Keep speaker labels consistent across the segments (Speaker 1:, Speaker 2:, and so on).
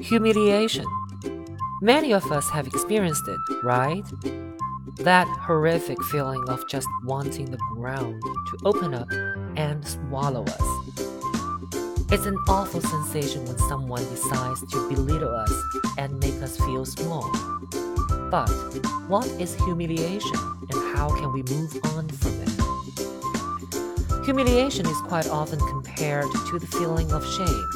Speaker 1: Humiliation. Many of us have experienced it, right? That horrific feeling of just wanting the ground to open up and swallow us. It's an awful sensation when someone decides to belittle us and make us feel small. But what is humiliation and how can we move on from it? Humiliation is quite often compared to the feeling of shame.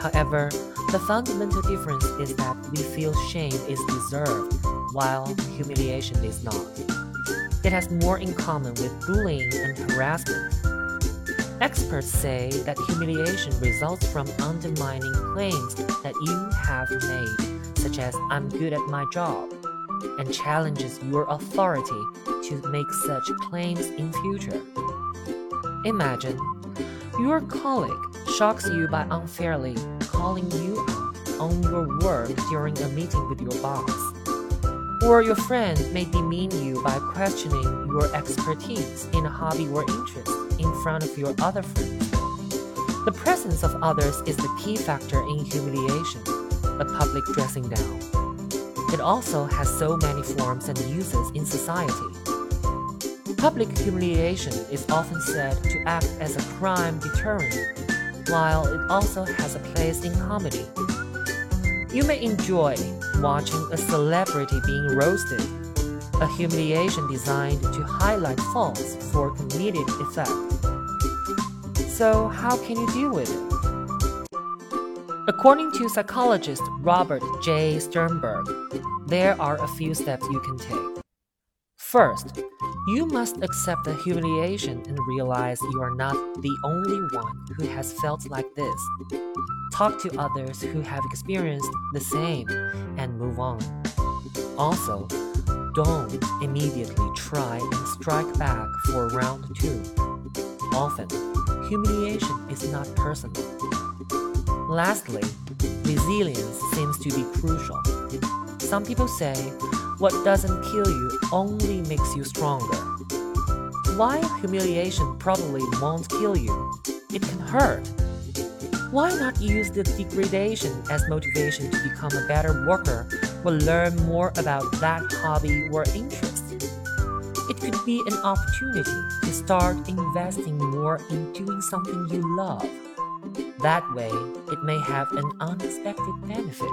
Speaker 1: However, the fundamental difference is that we feel shame is deserved while humiliation is not. It has more in common with bullying and harassment. Experts say that humiliation results from undermining claims that you have made, such as I'm good at my job, and challenges your authority to make such claims in future. Imagine your colleague shocks you by unfairly calling you out on your work during a meeting with your boss. Or your friend may demean you by questioning your expertise in a hobby or interest in front of your other friends. The presence of others is the key factor in humiliation, a public dressing down. It also has so many forms and uses in society. Public humiliation is often said to act as a crime deterrent, while it also has a place in comedy. You may enjoy watching a celebrity being roasted, a humiliation designed to highlight faults for comedic effect. So, how can you deal with it? According to psychologist Robert J. Sternberg, there are a few steps you can take. First, you must accept the humiliation and realize you are not the only one who has felt like this. Talk to others who have experienced the same and move on. Also, don't immediately try and strike back for round two. Often, humiliation is not personal. Lastly, resilience seems to be crucial. Some people say, what doesn't kill you only makes you stronger. While humiliation probably won't kill you, it can hurt. Why not use the degradation as motivation to become a better worker or learn more about that hobby or interest? It could be an opportunity to start investing more in doing something you love. That way, it may have an unexpected benefit.